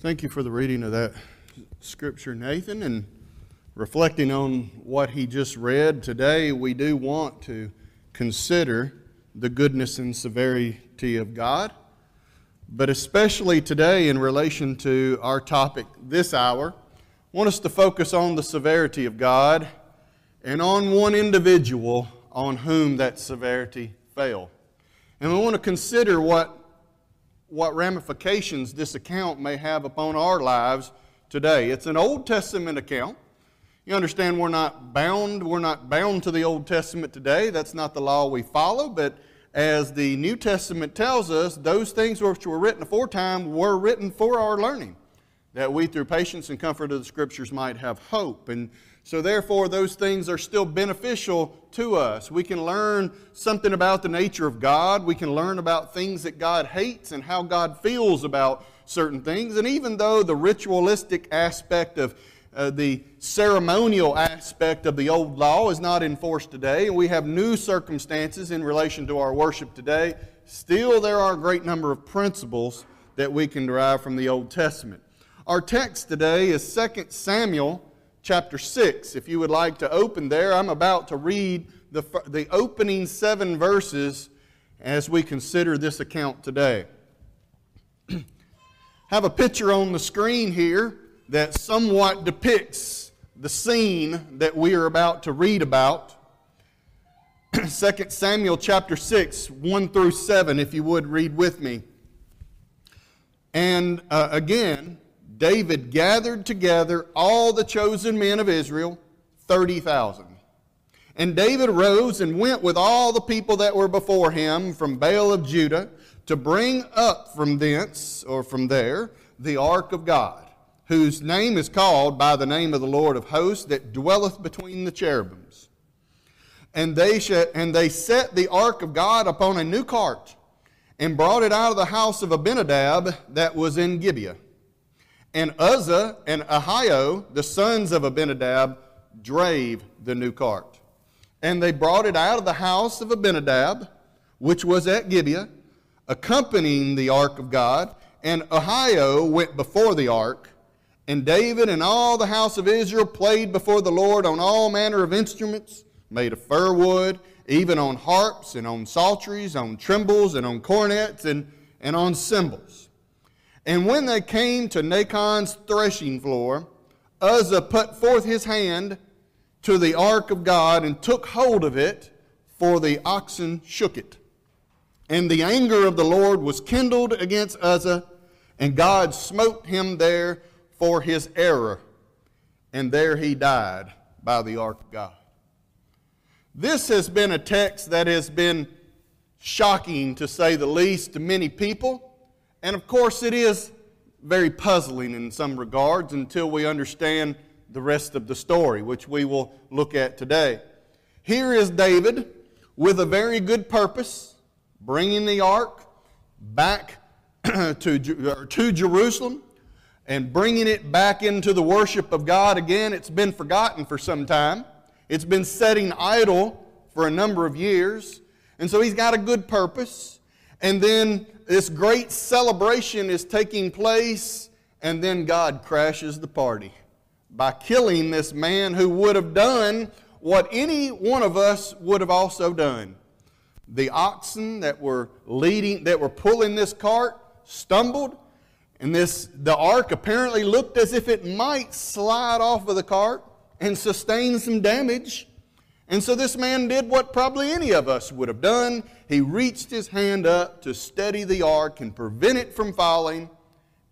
Thank you for the reading of that scripture, Nathan. And reflecting on what he just read today, we do want to consider the goodness and severity of God. But especially today, in relation to our topic this hour, I want us to focus on the severity of God and on one individual on whom that severity fell. And we want to consider what what ramifications this account may have upon our lives today. It's an Old Testament account. You understand we're not bound, we're not bound to the Old Testament today. That's not the law we follow, but as the New Testament tells us, those things which were written aforetime were written for our learning, that we through patience and comfort of the Scriptures might have hope. And so, therefore, those things are still beneficial to us. We can learn something about the nature of God. We can learn about things that God hates and how God feels about certain things. And even though the ritualistic aspect of uh, the ceremonial aspect of the old law is not enforced today, and we have new circumstances in relation to our worship today, still there are a great number of principles that we can derive from the Old Testament. Our text today is 2 Samuel chapter 6. If you would like to open there, I'm about to read the, the opening seven verses as we consider this account today. Have a picture on the screen here that somewhat depicts the scene that we are about to read about. 2 Samuel chapter 6, 1 through 7, if you would read with me. And uh, again, David gathered together all the chosen men of Israel, 30,000. And David rose and went with all the people that were before him from Baal of Judah to bring up from thence, or from there, the ark of God, whose name is called by the name of the Lord of hosts that dwelleth between the cherubims. And they, sh- and they set the ark of God upon a new cart and brought it out of the house of Abinadab that was in Gibeah. And Uzzah and Ahio, the sons of Abinadab, drave the new cart. And they brought it out of the house of Abinadab, which was at Gibeah, accompanying the ark of God. And Ahio went before the ark. And David and all the house of Israel played before the Lord on all manner of instruments made of fir wood, even on harps and on psalteries, on timbrels and on cornets and, and on cymbals. And when they came to Nacon's threshing floor, Uzzah put forth his hand to the ark of God and took hold of it, for the oxen shook it. And the anger of the Lord was kindled against Uzzah, and God smote him there for his error. And there he died by the ark of God. This has been a text that has been shocking, to say the least, to many people. And of course, it is very puzzling in some regards until we understand the rest of the story, which we will look at today. Here is David with a very good purpose, bringing the ark back to, to Jerusalem and bringing it back into the worship of God again. It's been forgotten for some time, it's been setting idle for a number of years. And so he's got a good purpose. And then this great celebration is taking place, and then God crashes the party by killing this man who would have done what any one of us would have also done. The oxen that were leading, that were pulling this cart, stumbled, and this the ark apparently looked as if it might slide off of the cart and sustain some damage. And so this man did what probably any of us would have done. He reached his hand up to steady the ark and prevent it from falling,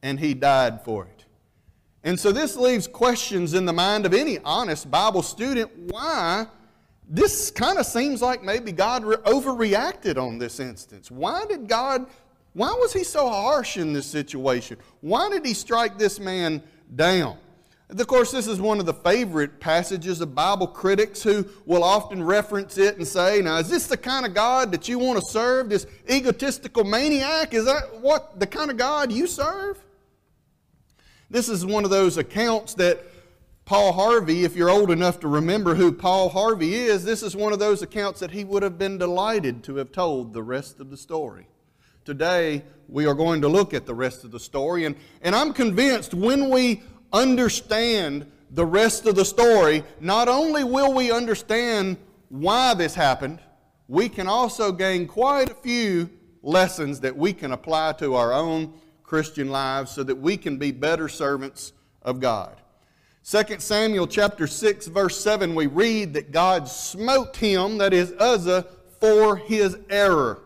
and he died for it. And so this leaves questions in the mind of any honest Bible student why this kind of seems like maybe God overreacted on this instance. Why did God, why was he so harsh in this situation? Why did he strike this man down? Of course, this is one of the favorite passages of Bible critics who will often reference it and say, Now, is this the kind of God that you want to serve? This egotistical maniac? Is that what the kind of God you serve? This is one of those accounts that Paul Harvey, if you're old enough to remember who Paul Harvey is, this is one of those accounts that he would have been delighted to have told the rest of the story. today we are going to look at the rest of the story. And, and I'm convinced when we understand the rest of the story, not only will we understand why this happened, we can also gain quite a few lessons that we can apply to our own Christian lives so that we can be better servants of God. 2 Samuel chapter 6 verse 7 we read that God smote him that is Uzzah for his error.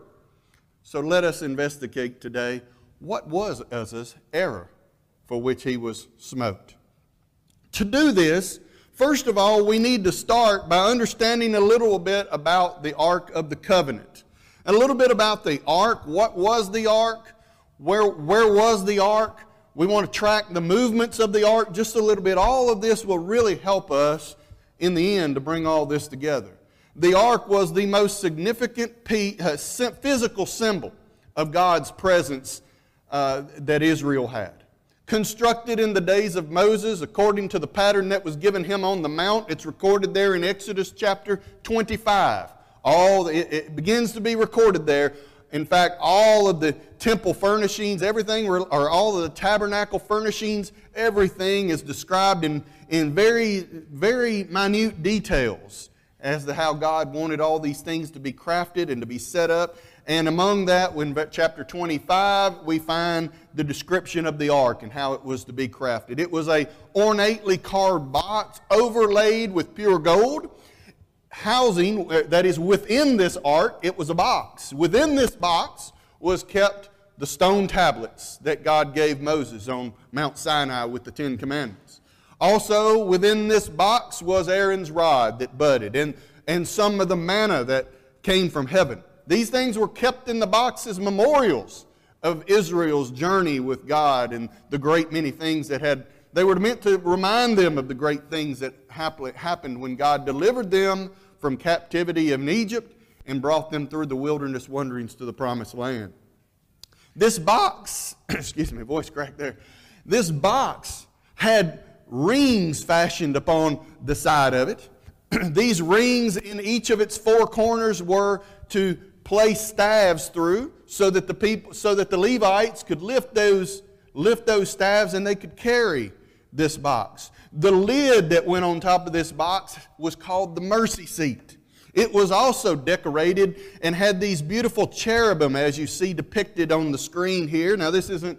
So let us investigate today what was Uzzah's error for which he was smote. To do this, first of all, we need to start by understanding a little bit about the Ark of the Covenant. A little bit about the Ark. What was the Ark? Where, where was the Ark? We want to track the movements of the Ark just a little bit. All of this will really help us in the end to bring all this together. The ark was the most significant uh, physical symbol of God's presence uh, that Israel had. Constructed in the days of Moses, according to the pattern that was given him on the mount, it's recorded there in Exodus chapter 25. All it, it begins to be recorded there. In fact, all of the temple furnishings, everything, or all of the tabernacle furnishings, everything is described in, in very, very minute details as to how God wanted all these things to be crafted and to be set up. And among that, in chapter 25, we find the description of the ark and how it was to be crafted. It was a ornately carved box overlaid with pure gold. Housing, uh, that is within this ark, it was a box. Within this box was kept the stone tablets that God gave Moses on Mount Sinai with the Ten Commandments. Also, within this box was Aaron's rod that budded, and, and some of the manna that came from heaven. These things were kept in the box as memorials of Israel's journey with God and the great many things that had. They were meant to remind them of the great things that happened when God delivered them from captivity in Egypt and brought them through the wilderness wanderings to the promised land. This box, excuse me, voice crack there. This box had rings fashioned upon the side of it. These rings in each of its four corners were to place staves through so that the people so that the Levites could lift those lift those staves and they could carry this box. The lid that went on top of this box was called the mercy seat. It was also decorated and had these beautiful cherubim as you see depicted on the screen here. Now this isn't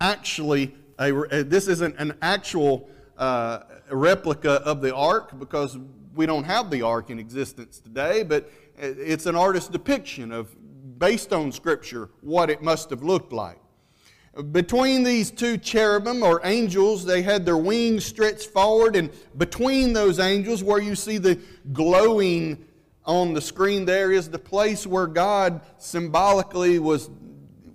actually a, this isn't an actual uh, replica of the ark because we don't have the ark in existence today, but it's an artist's depiction of, based on Scripture, what it must have looked like. Between these two cherubim or angels, they had their wings stretched forward, and between those angels, where you see the glowing on the screen, there is the place where God symbolically was,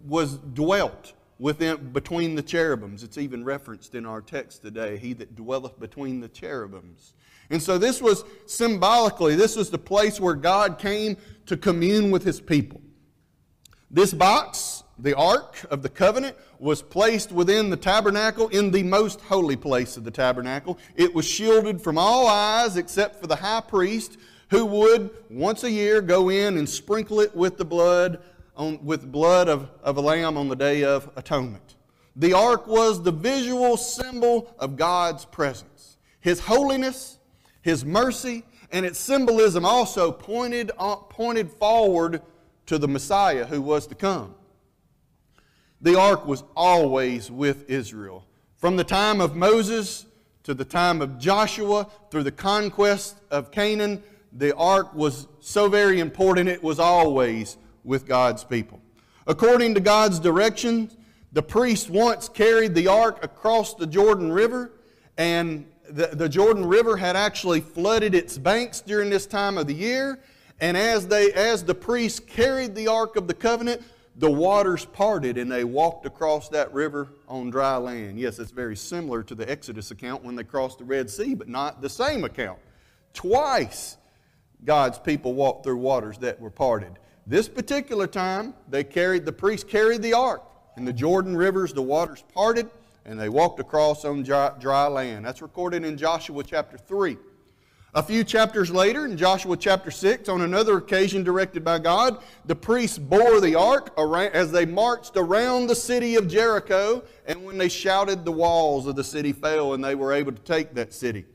was dwelt within, between the cherubims. It's even referenced in our text today He that dwelleth between the cherubims. And so this was symbolically, this was the place where God came to commune with his people. This box, the Ark of the Covenant, was placed within the tabernacle in the most holy place of the tabernacle. It was shielded from all eyes except for the high priest, who would once a year go in and sprinkle it with the blood on, with blood of, of a lamb on the Day of Atonement. The ark was the visual symbol of God's presence. His holiness, His mercy, and its symbolism also pointed, uh, pointed forward to the Messiah who was to come. The ark was always with Israel. From the time of Moses to the time of Joshua, through the conquest of Canaan, the ark was so very important, it was always with God's people. According to God's directions, the priest once carried the ark across the Jordan River, and the, the Jordan River had actually flooded its banks during this time of the year. And as, they, as the priests carried the Ark of the Covenant, the waters parted and they walked across that river on dry land. Yes, it's very similar to the Exodus account when they crossed the Red Sea, but not the same account. Twice, God's people walked through waters that were parted. This particular time, they carried, the priests carried the ark. In the Jordan rivers, the waters parted, and they walked across on dry, dry land. That's recorded in Joshua chapter 3. A few chapters later, in Joshua chapter 6, on another occasion directed by God, the priests bore the ark as they marched around the city of Jericho, and when they shouted, the walls of the city fell, and they were able to take that city.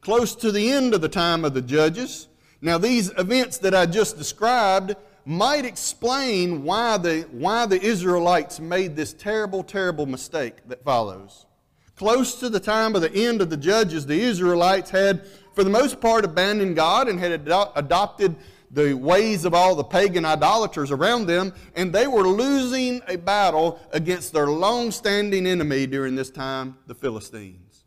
Close to the end of the time of the judges, now these events that I just described might explain why the, why the Israelites made this terrible, terrible mistake that follows. Close to the time of the end of the judges, the Israelites had, for the most part, abandoned God and had ado- adopted the ways of all the pagan idolaters around them, and they were losing a battle against their long standing enemy during this time, the Philistines.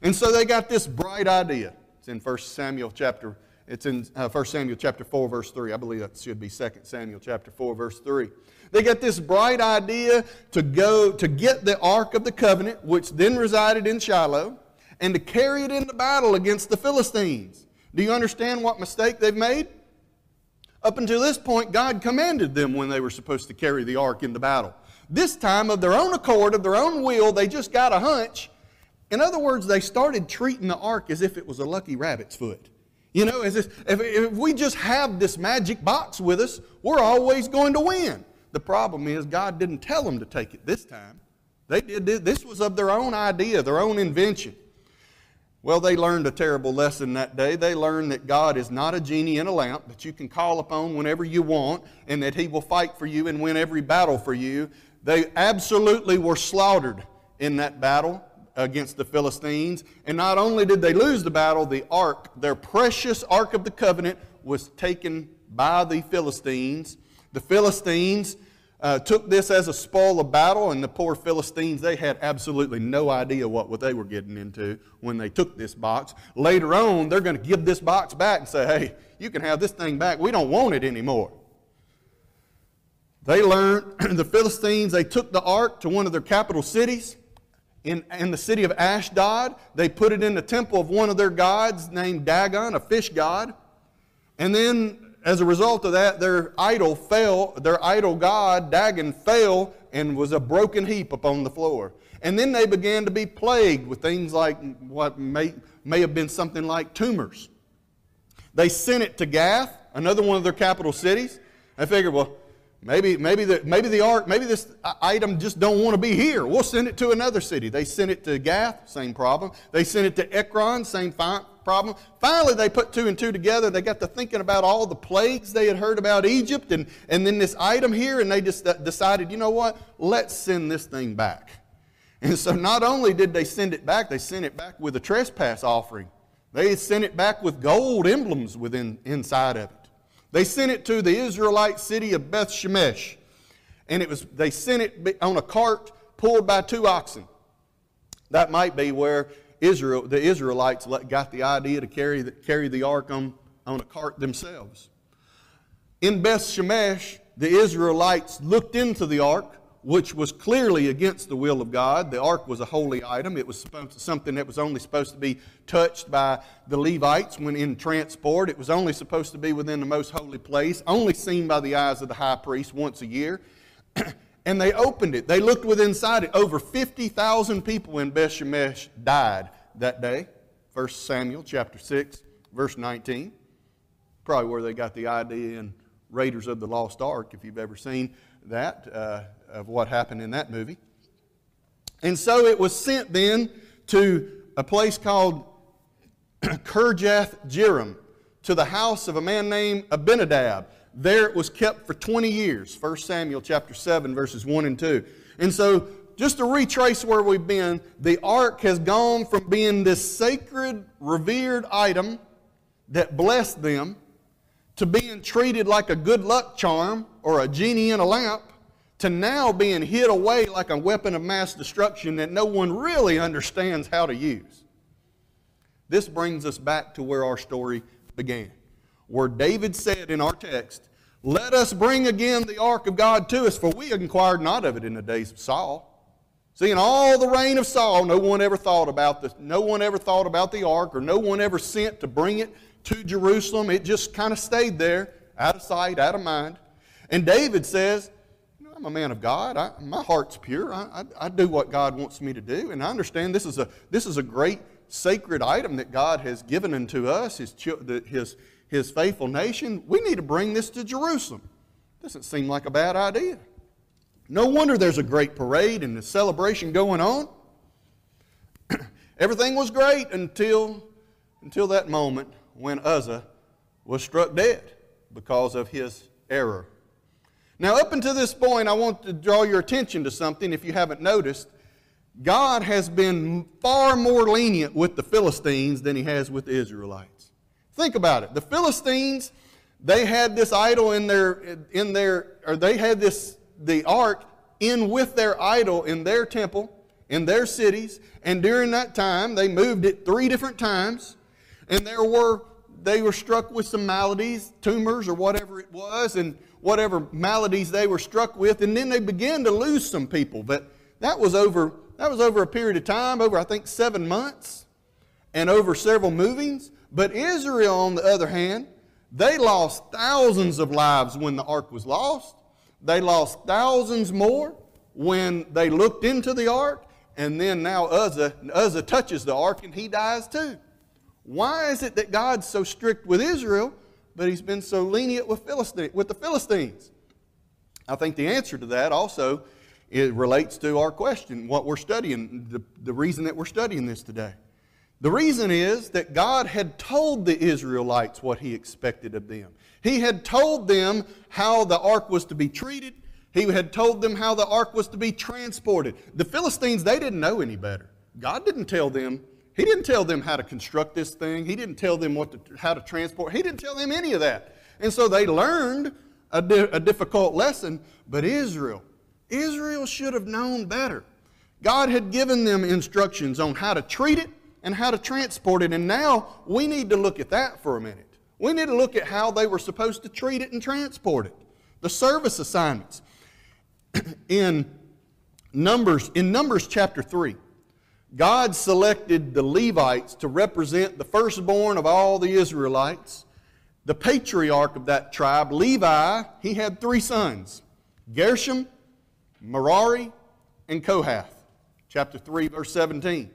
And so they got this bright idea. It's in 1 Samuel chapter it's in uh, 1 Samuel chapter 4, verse 3. I believe that should be 2 Samuel chapter 4, verse 3. They got this bright idea to go to get the Ark of the Covenant, which then resided in Shiloh, and to carry it into battle against the Philistines. Do you understand what mistake they've made? Up until this point, God commanded them when they were supposed to carry the ark into battle. This time, of their own accord, of their own will, they just got a hunch. In other words, they started treating the ark as if it was a lucky rabbit's foot. You know, if, if we just have this magic box with us, we're always going to win. The problem is, God didn't tell them to take it this time. They did this was of their own idea, their own invention. Well, they learned a terrible lesson that day. They learned that God is not a genie in a lamp that you can call upon whenever you want and that He will fight for you and win every battle for you. They absolutely were slaughtered in that battle against the Philistines. And not only did they lose the battle, the ark, their precious ark of the covenant, was taken by the Philistines. The Philistines uh, took this as a spoil of battle, and the poor Philistines, they had absolutely no idea what, what they were getting into when they took this box. Later on, they're going to give this box back and say, hey, you can have this thing back. We don't want it anymore. They learned, the Philistines, they took the ark to one of their capital cities in, in the city of Ashdod. They put it in the temple of one of their gods named Dagon, a fish god. And then, as a result of that, their idol fell, their idol god, Dagon, fell and was a broken heap upon the floor. And then they began to be plagued with things like what may, may have been something like tumors. They sent it to Gath, another one of their capital cities. They figured, well, Maybe, maybe, the, maybe the art, maybe this item just don't want to be here. We'll send it to another city. They sent it to Gath, same problem. They sent it to Ekron, same fi- problem. Finally, they put two and two together. They got to thinking about all the plagues they had heard about Egypt and, and then this item here, and they just decided, you know what? Let's send this thing back. And so not only did they send it back, they sent it back with a trespass offering. They sent it back with gold emblems within inside of it. They sent it to the Israelite city of Beth Shemesh. And it was, they sent it on a cart pulled by two oxen. That might be where Israel, the Israelites got the idea to carry the, carry the ark on, on a cart themselves. In Beth Shemesh, the Israelites looked into the ark which was clearly against the will of God. The ark was a holy item. It was something that was only supposed to be touched by the Levites when in transport. It was only supposed to be within the most holy place, only seen by the eyes of the high priest once a year. and they opened it. They looked within inside it. Over 50,000 people in Beth Shemesh died that day. 1 Samuel chapter 6, verse 19. Probably where they got the idea in Raiders of the Lost Ark, if you've ever seen that. Uh, of what happened in that movie. And so it was sent then to a place called Kirjath Jearim, to the house of a man named Abinadab. There it was kept for 20 years. 1 Samuel chapter 7, verses 1 and 2. And so, just to retrace where we've been, the ark has gone from being this sacred, revered item that blessed them to being treated like a good luck charm or a genie in a lamp to now being hid away like a weapon of mass destruction that no one really understands how to use. This brings us back to where our story began, where David said in our text, Let us bring again the ark of God to us, for we inquired not of it in the days of Saul. See, in all the reign of Saul, no one ever thought about the, no one ever thought about the ark, or no one ever sent to bring it to Jerusalem. It just kind of stayed there, out of sight, out of mind. And David says, I'm a man of God. I, my heart's pure. I, I, I, do what God wants me to do. And I understand this is, a, this is a great sacred item that God has given unto us, his, his, his faithful nation, we need to bring this to Jerusalem. Doesn't seem like a bad idea. No wonder there's a great parade and a celebration going on. Everything was great until, until that moment when Uzzah was struck dead because of his error. Now, up until this point, I want to draw your attention to something if you haven't noticed. God has been far more lenient with the Philistines than he has with the Israelites. Think about it. The Philistines, they had this idol in their, in their or they had this, the ark in with their idol in their temple, in their cities, and during that time, they moved it three different times, and there were, they were struck with some maladies, tumors, or whatever it was, and whatever maladies they were struck with, and then they began to lose some people. But that was over that was over a period of time, over I think seven months, and over several movings. But Israel, on the other hand, they lost thousands of lives when the ark was lost. They lost thousands more when they looked into the ark. And then now Uzzah, Uzzah touches the ark and he dies too. Why is it that God's so strict with Israel, but he's been so lenient with, Philistine, with the Philistines? I think the answer to that also it relates to our question, what we're studying, the, the reason that we're studying this today. The reason is that God had told the Israelites what He expected of them. He had told them how the ark was to be treated. He had told them how the ark was to be transported. The Philistines, they didn't know any better. God didn't tell them. He didn't tell them how to construct this thing. He didn't tell them what to, how to transport. He didn't tell them any of that. And so they learned a, di- a difficult lesson. But Israel, Israel should have known better. God had given them instructions on how to treat it and how to transport it, and now we need to look at that for a minute. We need to look at how they were supposed to treat it and transport it. The service assignments. in Numbers, in Numbers chapter 3, God selected the Levites to represent the firstborn of all the Israelites. The patriarch of that tribe, Levi, he had three sons Gershom, Merari, and Kohath. Chapter 3, verse 17.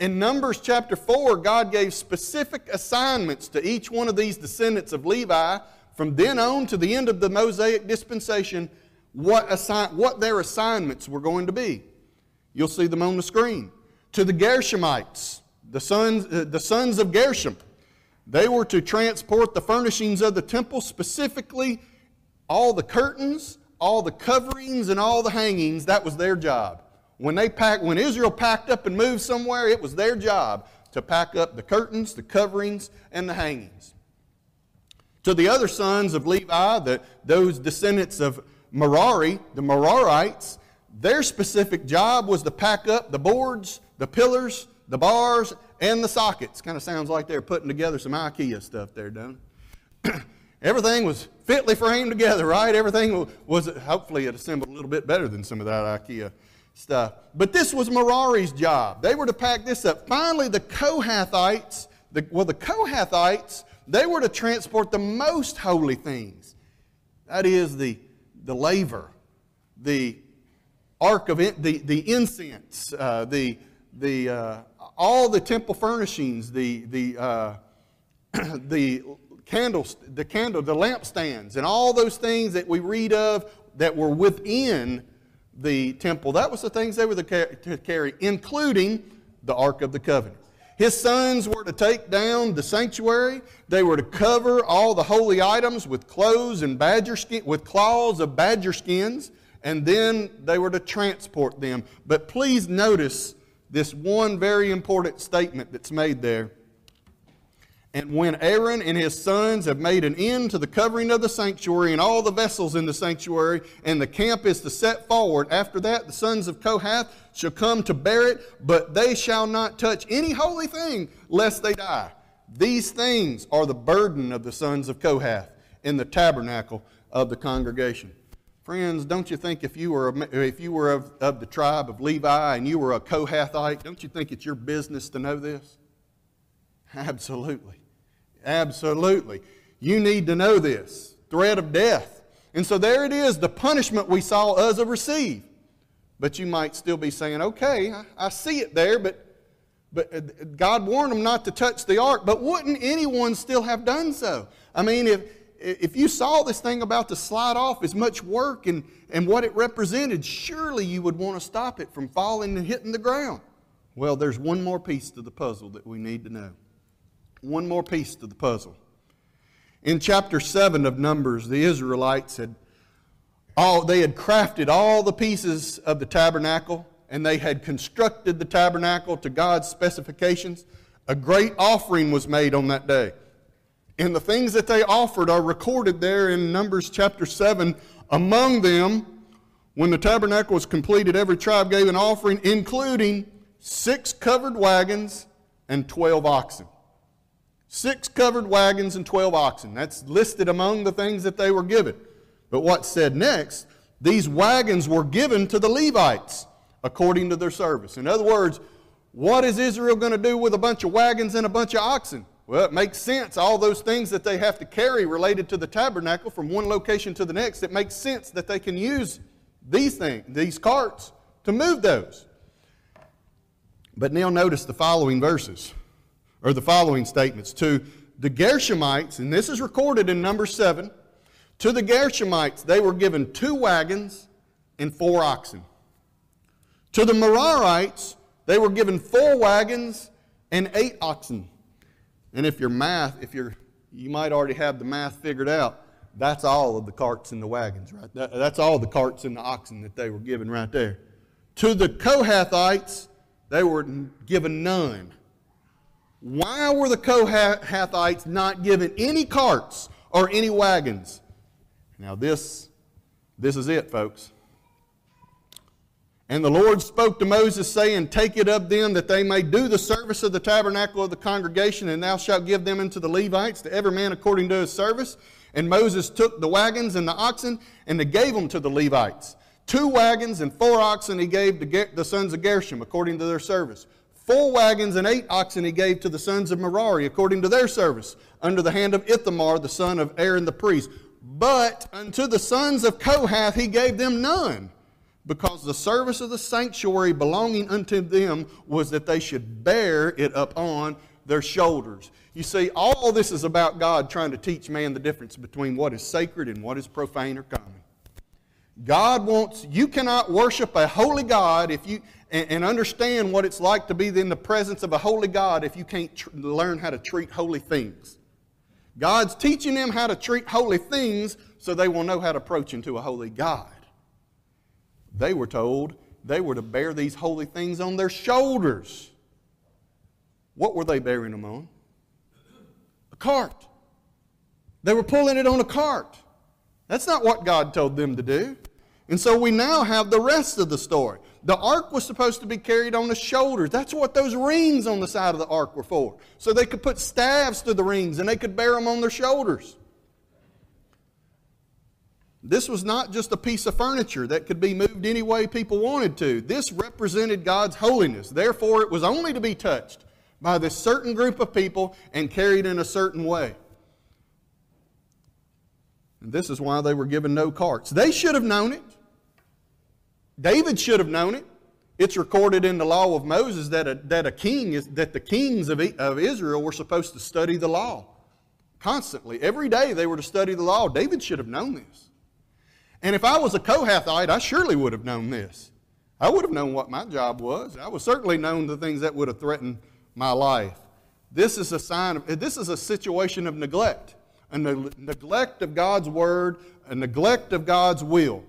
In Numbers chapter 4, God gave specific assignments to each one of these descendants of Levi from then on to the end of the Mosaic dispensation what, assign, what their assignments were going to be. You'll see them on the screen. To the Gershomites, the sons, uh, the sons of Gershom, they were to transport the furnishings of the temple, specifically all the curtains, all the coverings and all the hangings, that was their job. When they packed, when Israel packed up and moved somewhere, it was their job to pack up the curtains, the coverings, and the hangings. To the other sons of Levi, the, those descendants of Merari, the Merarites, their specific job was to pack up the boards, the pillars, the bars, and the sockets. Kind of sounds like they're putting together some IKEA stuff there, don't it? Everything was fitly framed together, right? Everything was, hopefully, it assembled a little bit better than some of that IKEA stuff. But this was Merari's job. They were to pack this up. Finally, the Kohathites, the, well, the Kohathites, they were to transport the most holy things. That is the, the laver, the ark of in, the, the incense, uh, the, the, uh, all the temple furnishings, the, the, uh, the candles, the candle, the lampstands, and all those things that we read of that were within the temple. That was the things they were to carry, including the Ark of the Covenant. His sons were to take down the sanctuary. They were to cover all the holy items with clothes and badger skin, with claws of badger skins, and then they were to transport them. But please notice this one very important statement that's made there. And when Aaron and his sons have made an end to the covering of the sanctuary and all the vessels in the sanctuary, and the camp is to set forward, after that the sons of Kohath shall come to bear it, but they shall not touch any holy thing, lest they die. These things are the burden of the sons of Kohath in the tabernacle of the congregation. Friends, don't you think if you were, if you were of, of the tribe of Levi and you were a Kohathite, don't you think it's your business to know this? Absolutely. Absolutely. You need to know this threat of death. And so there it is, the punishment we saw Uzzah receive. But you might still be saying, okay, I, see it there, but But uh, God warned them not to touch the ark, but wouldn't anyone still have done so? I mean, if, if you saw this thing about to slide off as much work and, and what it represented, surely you would want to stop it from falling and hitting the ground. Well, there's one more piece to the puzzle that we need to know. One more piece to the puzzle. In chapter 7 of Numbers, the Israelites had all, they had crafted all the pieces of the tabernacle and they had constructed the tabernacle to God's specifications. A great offering was made on that day. And the things that they offered are recorded there in Numbers chapter 7. Among them, when the tabernacle was completed, every tribe gave an offering, including six covered wagons and 12 oxen. Six covered wagons and 12 oxen. That's listed among the things that they were given. But what's said next, these wagons were given to the Levites according to their service. In other words, what is Israel going to do with a bunch of wagons and a bunch of oxen? Well, it makes sense. All those things that they have to carry related to the tabernacle from one location to the next, it makes sense that they can use these things, these carts, to move those. But now notice the following verses, or the following statements. To the Gershonites, and this is recorded in number 7, to the Gershonites, they were given two wagons and four oxen. To the Merarites, they were given four wagons and eight oxen. And if your math, if you're, you might already have the math figured out, that's all of the carts and the wagons, right? That, that's all the carts and the oxen that they were given right there. To the Kohathites, they were given none. Why were the Kohathites not given any carts or any wagons? Now this, this is it, folks. And the Lord spoke to Moses, saying, Take it of them that they may do the service of the tabernacle of the congregation, and thou shalt give them unto the Levites, to every man according to his service. And Moses took the wagons and the oxen, and they gave them to the Levites. Two wagons and four oxen he gave to the sons of Gershom, according to their service. Four wagons and eight oxen he gave to the sons of Merari, according to their service, under the hand of Ithamar, the son of Aaron the priest. But unto the sons of Kohath he gave them none because the service of the sanctuary belonging unto them was that they should bear it upon their shoulders. You see, all this is about God trying to teach man the difference between what is sacred and what is profane or common. God wants, you cannot worship a holy God if you, and, and understand what it's like to be in the presence of a holy God if you can't tr- learn how to treat holy things. God's teaching them how to treat holy things so they will know how to approach into a holy God. They were told they were to bear these holy things on their shoulders. What were they bearing them on? A cart. They were pulling it on a cart. That's not what God told them to do. And so we now have the rest of the story. The ark was supposed to be carried on the shoulders. That's what those rings on the side of the ark were for. So they could put staves to the rings and they could bear them on their shoulders. This was not just a piece of furniture that could be moved any way people wanted to. This represented God's holiness. Therefore, it was only to be touched by this certain group of people and carried in a certain way. And this is why they were given no carts. They should have known it. David should have known it. It's recorded in the law of Moses that a, that a king is that the kings of, of Israel were supposed to study the law constantly. Every day they were to study the law. David should have known this. And if I was a Kohathite, I surely would have known this. I would have known what my job was. I would certainly known the things that would have threatened my life. This is a sign of, this is a situation of neglect, a ne- neglect of God's word, a neglect of God's will.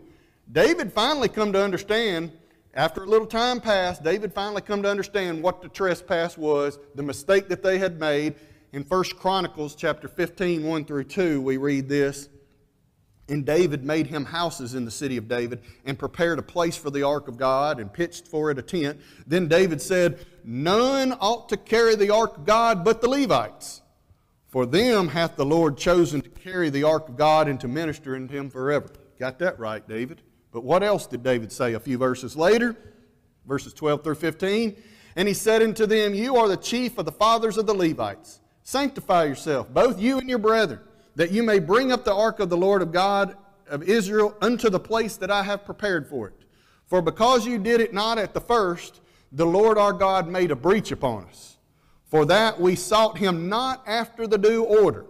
David finally come to understand, after a little time passed, David finally come to understand what the trespass was, the mistake that they had made. In 1 Chronicles chapter 15, 1 through 2, we read this. And David made him houses in the city of David and prepared a place for the ark of God and pitched for it a tent. Then David said, None ought to carry the ark of God but the Levites. For them hath the Lord chosen to carry the ark of God and to minister unto him forever. Got that right, David. But what else did David say a few verses later? Verses 12 through 15. And he said unto them, You are the chief of the fathers of the Levites. Sanctify yourself, both you and your brethren that you may bring up the ark of the Lord of God of Israel unto the place that I have prepared for it. For because you did it not at the first, the Lord our God made a breach upon us. For that we sought him not after the due order.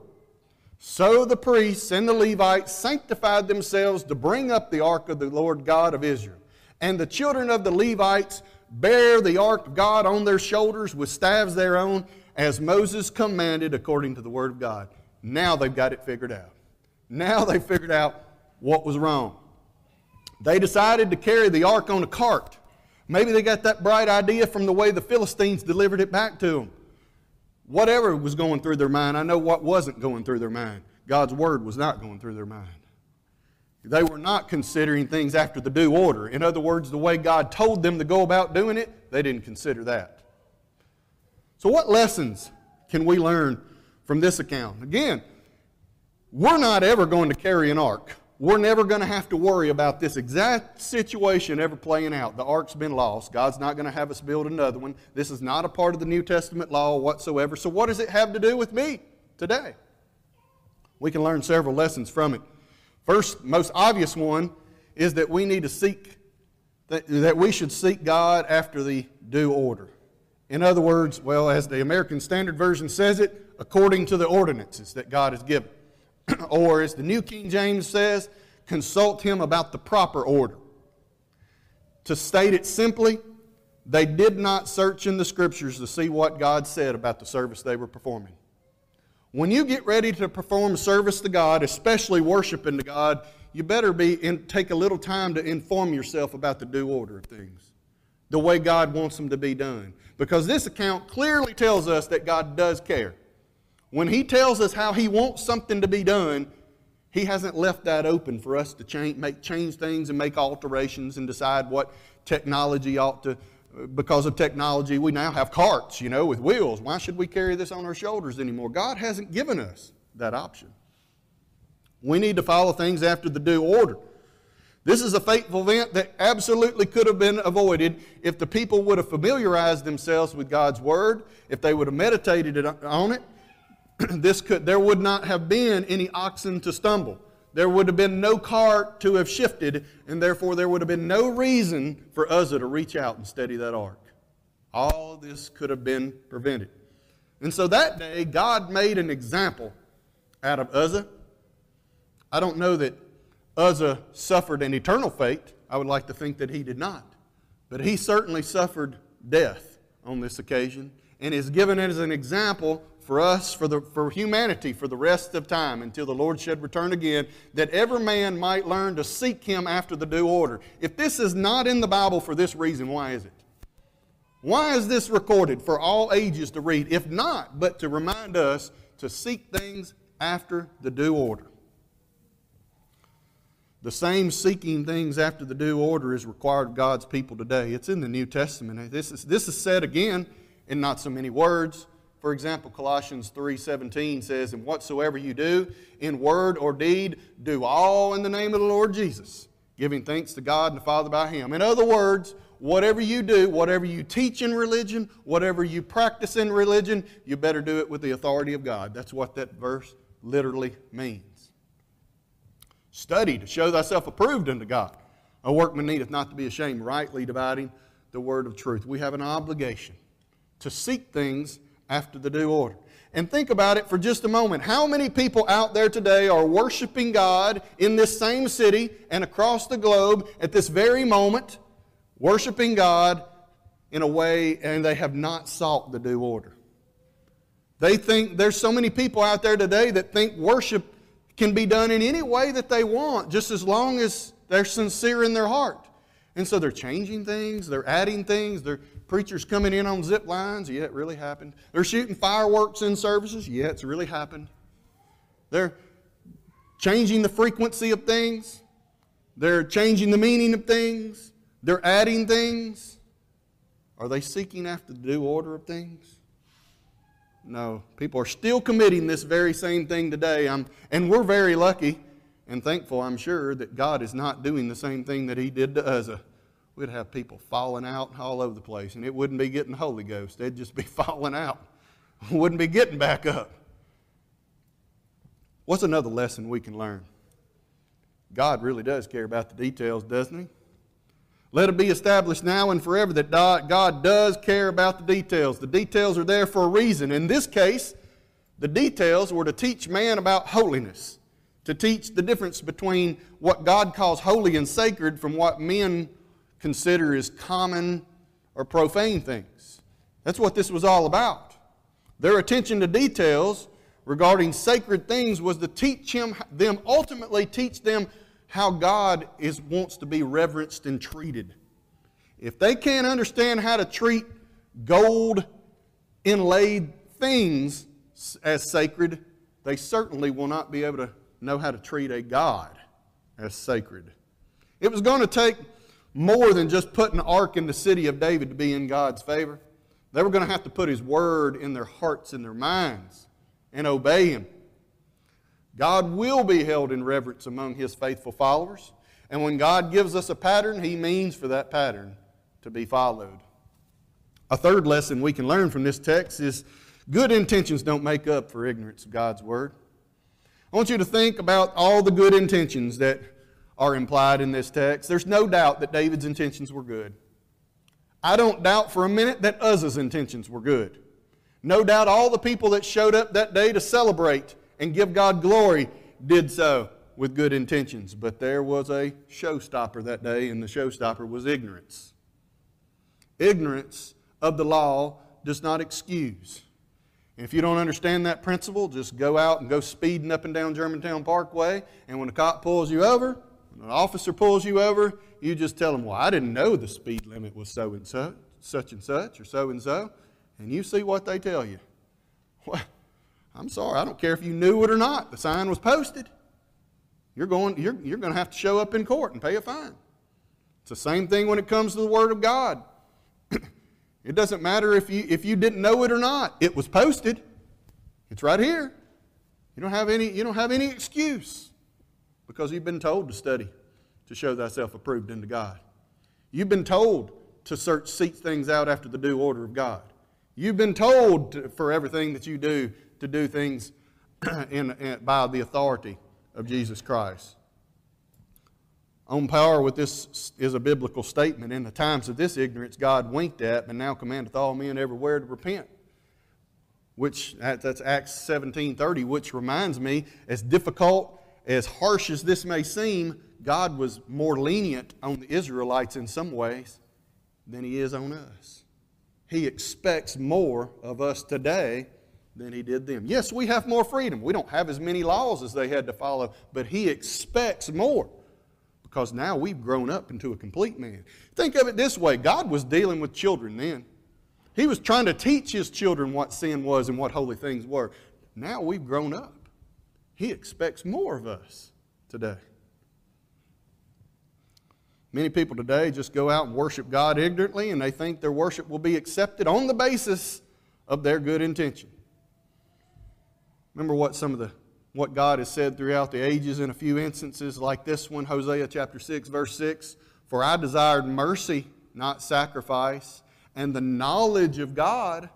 So the priests and the Levites sanctified themselves to bring up the ark of the Lord God of Israel. And the children of the Levites bear the ark of God on their shoulders with staves their own, as Moses commanded according to the word of God. Now they've got it figured out. Now they've figured out what was wrong. They decided to carry the ark on a cart. Maybe they got that bright idea from the way the Philistines delivered it back to them. Whatever was going through their mind, I know what wasn't going through their mind. God's word was not going through their mind. They were not considering things after the due order. In other words, the way God told them to go about doing it, they didn't consider that. So, what lessons can we learn from this account? Again, we're not ever going to carry an ark. We're never going to have to worry about this exact situation ever playing out. The ark's been lost. God's not going to have us build another one. This is not a part of the New Testament law whatsoever. So, what does it have to do with me today? We can learn several lessons from it. First, most obvious one is that we need to seek, that, we should seek God after the due order. In other words, well, as the American Standard Version says it, according to the ordinances that God has given. or as the New King James says, consult him about the proper order. To state it simply, they did not search in the scriptures to see what God said about the service they were performing. When you get ready to perform service to God, especially worshiping to God, you better be in, take a little time to inform yourself about the due order of things, the way God wants them to be done. Because this account clearly tells us that God does care. When He tells us how He wants something to be done, He hasn't left that open for us to change, make, change things and make alterations and decide what technology ought to. Because of technology, we now have carts, you know, with wheels. Why should we carry this on our shoulders anymore? God hasn't given us that option. We need to follow things after the due order. This is a fateful event that absolutely could have been avoided if the people would have familiarized themselves with God's Word, if they would have meditated on it, this could, there would not have been any oxen to stumble. There would have been no cart to have shifted, and therefore there would have been no reason for Uzzah to reach out and steady that ark. All this could have been prevented. And so that day, God made an example out of Uzzah. I don't know that Uzzah suffered an eternal fate. I would like to think that he did not. But he certainly suffered death on this occasion and is given as an example for us, for, the, for humanity, for the rest of time until the Lord should return again, that every man might learn to seek him after the due order. If this is not in the Bible for this reason, why is it? Why is this recorded for all ages to read? If not, but to remind us to seek things after the due order. The same seeking things after the due order is required of God's people today. It's in the New Testament. This is, this is said again in not so many words, for example, Colossians 3:17 says, "And whatsoever you do, in word or deed, do all in the name of the Lord Jesus, giving thanks to God and the Father by him." In other words, whatever you do, whatever you teach in religion, whatever you practice in religion, you better do it with the authority of God. That's what that verse literally means. Study to show thyself approved unto God. A workman needeth not to be ashamed, rightly dividing the word of truth. We have an obligation to seek things after the due order. And think about it for just a moment. How many people out there today are worshiping God in this same city and across the globe at this very moment, worshiping God in a way and they have not sought the due order? They think there's so many people out there today that think worship can be done in any way that they want, just as long as they're sincere in their heart. And so they're changing things, they're adding things, they're preachers coming in on zip lines. Yeah, it really happened. They're shooting fireworks in services. Yeah, it's really happened. They're changing the frequency of things. They're changing the meaning of things. They're adding things. Are they seeking after the due order of things? No. People are still committing this very same thing today. I'm, and we're very lucky and thankful, I'm sure, that God is not doing the same thing that He did to Uzzah we'd have people falling out all over the place, and it wouldn't be getting the Holy Ghost. They'd just be falling out, wouldn't be getting back up. What's another lesson we can learn? God really does care about the details, doesn't He? Let it be established now and forever that God does care about the details. The details are there for a reason. In this case, the details were to teach man about holiness, to teach the difference between what God calls holy and sacred from what men consider as common or profane things. That's what this was all about. Their attention to details regarding sacred things was to teach him, them, ultimately teach them how God is, wants to be reverenced and treated. If they can't understand how to treat gold inlaid things as sacred, they certainly will not be able to know how to treat a God as sacred. It was going to take more than just putting an ark in the city of David to be in God's favor. They were going to have to put his word in their hearts and their minds and obey him. God will be held in reverence among his faithful followers. And when God gives us a pattern, he means for that pattern to be followed. A third lesson we can learn from this text is good intentions don't make up for ignorance of God's word. I want you to think about all the good intentions that are implied in this text. There's no doubt that David's intentions were good. I don't doubt for a minute that Uzzah's intentions were good. No doubt all the people that showed up that day to celebrate and give God glory did so with good intentions. But there was a showstopper that day, and the showstopper was ignorance. Ignorance of the law does not excuse. If you don't understand that principle, just go out and go speeding up and down Germantown Parkway, and when a cop pulls you over, when an officer pulls you over, you just tell them, Well, I didn't know the speed limit was so and so, such and such, or so and so, and you see what they tell you. Well, I'm sorry, I don't care if you knew it or not. The sign was posted. You're going, you're, you're going to have to show up in court and pay a fine. It's the same thing when it comes to the Word of God. It doesn't matter if you, if you didn't know it or not. It was posted. It's right here. You don't have any, you don't have any excuse because you've been told to study to show thyself approved unto God. You've been told to search, seek things out after the due order of God. You've been told to, for everything that you do to do things in, in, by the authority of Jesus Christ. On par with this is a biblical statement. In the times of this ignorance, God winked at, but now commandeth all men everywhere to repent. Which that's Acts 17:30, which reminds me, as difficult, as harsh as this may seem, God was more lenient on the Israelites in some ways than He is on us. He expects more of us today than He did them. Yes, we have more freedom. We don't have as many laws as they had to follow, but He expects more because now we've grown up into a complete man. Think of it this way God was dealing with children then. He was trying to teach his children what sin was and what holy things were. Now we've grown up. He expects more of us today. Many people today just go out and worship God ignorantly and they think their worship will be accepted on the basis of their good intention. Remember what some of the what God has said throughout the ages in a few instances like this one, Hosea chapter 6, verse 6 For I desired mercy, not sacrifice, and the knowledge of God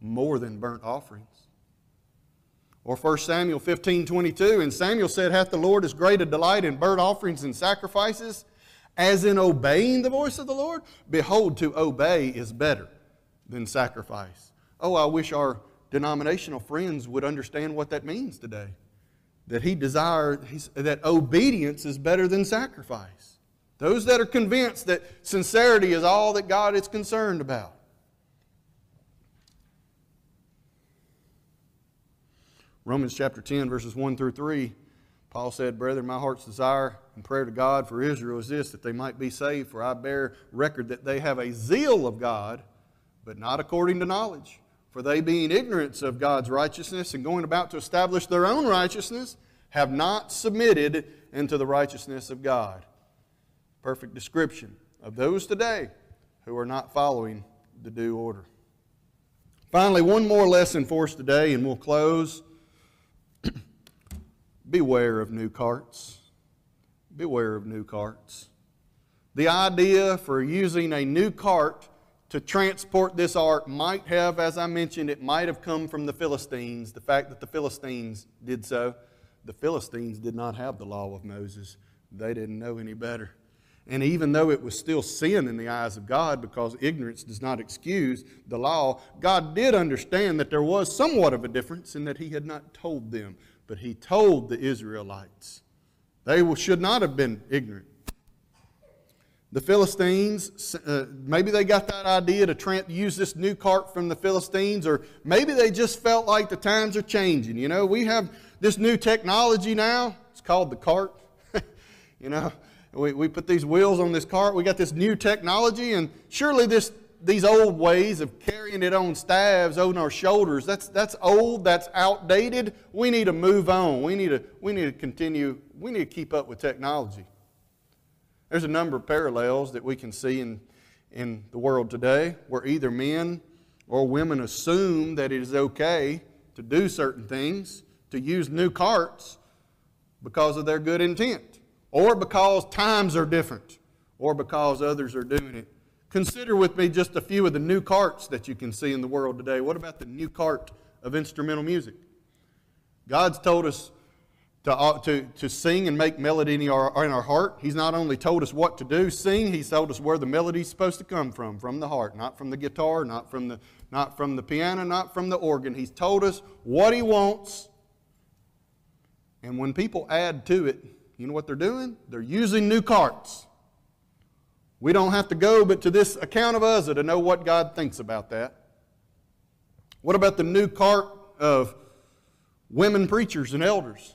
more than burnt offerings. Or 1 Samuel 15, 22, and Samuel said, Hath the Lord as great a delight in burnt offerings and sacrifices as in obeying the voice of the Lord? Behold, to obey is better than sacrifice. Oh, I wish our denominational friends would understand what that means today that he desires that obedience is better than sacrifice. Those that are convinced that sincerity is all that God is concerned about. Romans chapter 10, verses 1 through 3, Paul said, Brethren, my heart's desire and prayer to God for Israel is this, that they might be saved, for I bear record that they have a zeal of God, but not according to knowledge. For they, being ignorant of God's righteousness and going about to establish their own righteousness, have not submitted into the righteousness of God. Perfect description of those today who are not following the due order. Finally, one more lesson for us today, and we'll close. Beware of new carts. Beware of new carts. The idea for using a new cart to transport this ark might have, as I mentioned, it might have come from the Philistines, the fact that the Philistines did so. The Philistines did not have the law of Moses, they didn't know any better. And even though it was still sin in the eyes of God, because ignorance does not excuse the law, God did understand that there was somewhat of a difference in that He had not told them, but He told the Israelites. They should not have been ignorant. The Philistines, uh, maybe they got that idea to tra- use this new cart from the Philistines, or maybe they just felt like the times are changing. You know, we have this new technology now. It's called the cart. you know, we, we put these wheels on this cart. We got this new technology, and surely this these old ways of carrying it on staves on our shoulders that's that's old that's outdated. We need to move on. We need to we need to continue we need to keep up with technology. There's a number of parallels that we can see in, in the world today where either men or women assume that it is okay to do certain things, to use new carts because of their good intent, or because times are different, or because others are doing it. Consider with me just a few of the new carts that you can see in the world today. What about the new cart of instrumental music? God's told us to, uh, to, to sing and make melody in our, in our heart. He's not only told us what to do, sing, he's told us where the melody's supposed to come from, from the heart, not from the guitar, not from the, not from the piano, not from the organ. He's told us what he wants. And when people add to it, you know what they're doing? They're using new carts. We don't have to go but to this account of Uzzah to know what God thinks about that. What about the new cart of women preachers and elders?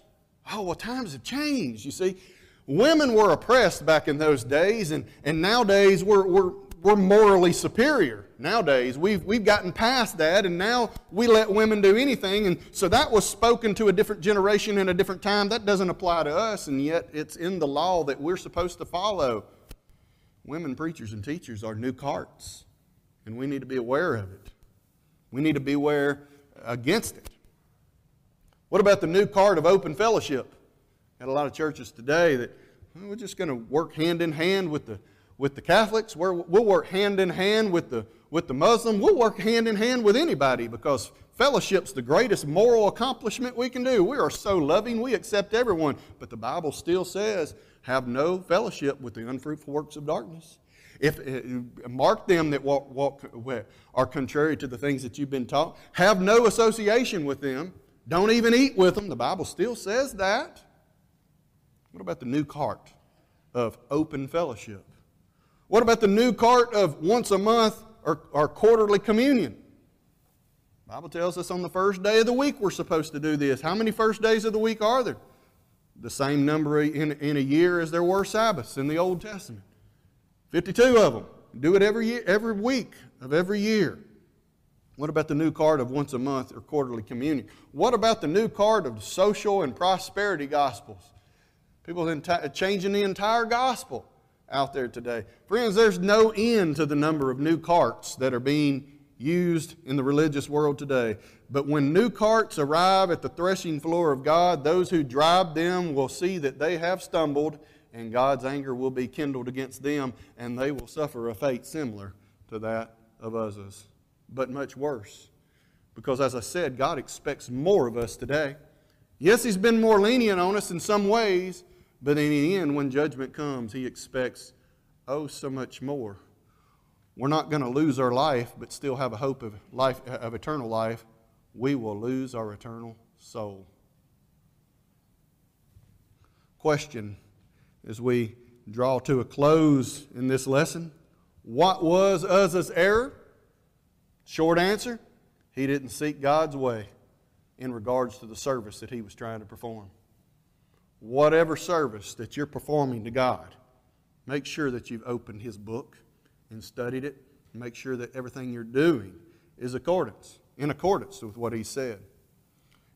Oh, well, times have changed, you see. Women were oppressed back in those days, and, and nowadays we're, we're, we're morally superior. Nowadays, we've, we've gotten past that, and now we let women do anything. And so that was spoken to a different generation in a different time. That doesn't apply to us, and yet it's in the law that we're supposed to follow. Women preachers and teachers are new carts, and we need to be aware of it. We need to be aware against it. What about the new card of open fellowship? Got a lot of churches today that well, we're just going to work hand in hand with the with the Catholics. we will work hand in hand with the with the Muslim. We'll work hand in hand with anybody because fellowship's the greatest moral accomplishment we can do. We are so loving, we accept everyone. But the Bible still says, have no fellowship with the unfruitful works of darkness. If uh, mark them that walk, walk are contrary to the things that you've been taught. Have no association with them. Don't even eat with them. The Bible still says that. What about the new cart of open fellowship? What about the new cart of once a month or, or quarterly communion? The Bible tells us on the first day of the week we're supposed to do this. How many first days of the week are there? The same number in, in a year as there were Sabbaths in the Old Testament. 52 of them. Do it every, year, every week of every year. What about the new card of once a month or quarterly communion? What about the new card of social and prosperity gospels? People changing the entire gospel out there today. Friends, there's no end to the number of new carts that are being used in the religious world today. But when new carts arrive at the threshing floor of God, those who drive them will see that they have stumbled, and God's anger will be kindled against them, and they will suffer a fate similar to that of Uzzah's but much worse. Because as I said, God expects more of us today. Yes, He's been more lenient on us in some ways, but in the end, when judgment comes, He expects, oh, so much more. We're not going to lose our life, but still have a hope of, life, of eternal life. We will lose our eternal soul. Question as we draw to a close in this lesson What was Uzzah's error? Short answer he didn't seek God's way in regards to the service that he was trying to perform. Whatever service that you're performing to God, make sure that you've opened his book and studied it. Make sure that everything you're doing is accordance, in accordance with what he said.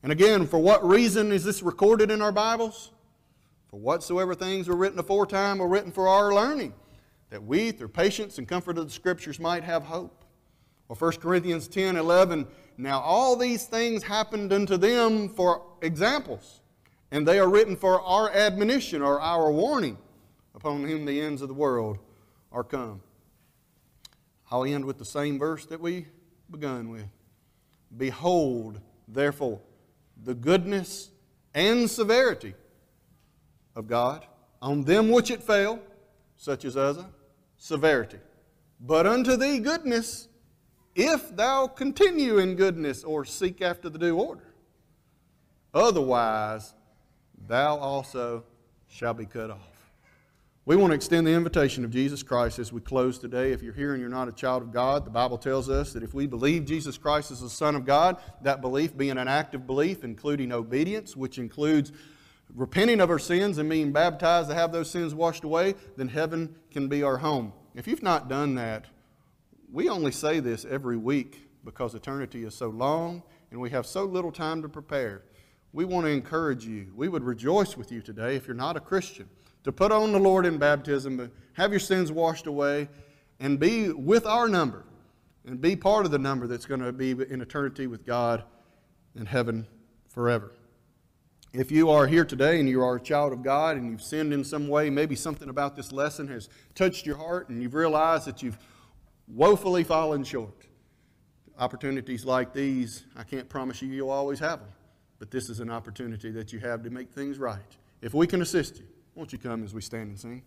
And again, for what reason is this recorded in our Bibles? For whatsoever things were written aforetime were written for our learning, that we, through patience and comfort of the Scriptures, might have hope. Or 1 Corinthians 10 11, now all these things happened unto them for examples, and they are written for our admonition or our warning, upon whom the ends of the world are come. I'll end with the same verse that we begun with. Behold, therefore, the goodness and severity of God on them which it fell, such as other, severity. But unto thee goodness, if thou continue in goodness or seek after the due order. Otherwise, thou also shall be cut off. We want to extend the invitation of Jesus Christ as we close today. If you're here and you're not a child of God, the Bible tells us that if we believe Jesus Christ is the Son of God, that belief being an active belief, including obedience, which includes repenting of our sins and being baptized to have those sins washed away, then heaven can be our home. If you've not done that, we only say this every week because eternity is so long and we have so little time to prepare. We want to encourage you. We would rejoice with you today if you're not a Christian to put on the Lord in baptism, have your sins washed away, and be with our number, and be part of the number that's going to be in eternity with God in heaven forever. If you are here today and you are a child of God and you've sinned in some way, maybe something about this lesson has touched your heart and you've realized that you've woefully fallen short. Opportunities like these, I can't promise you you'll always have them, but this is an opportunity that you have to make things right. If we can assist you, won't you come as we stand and sing?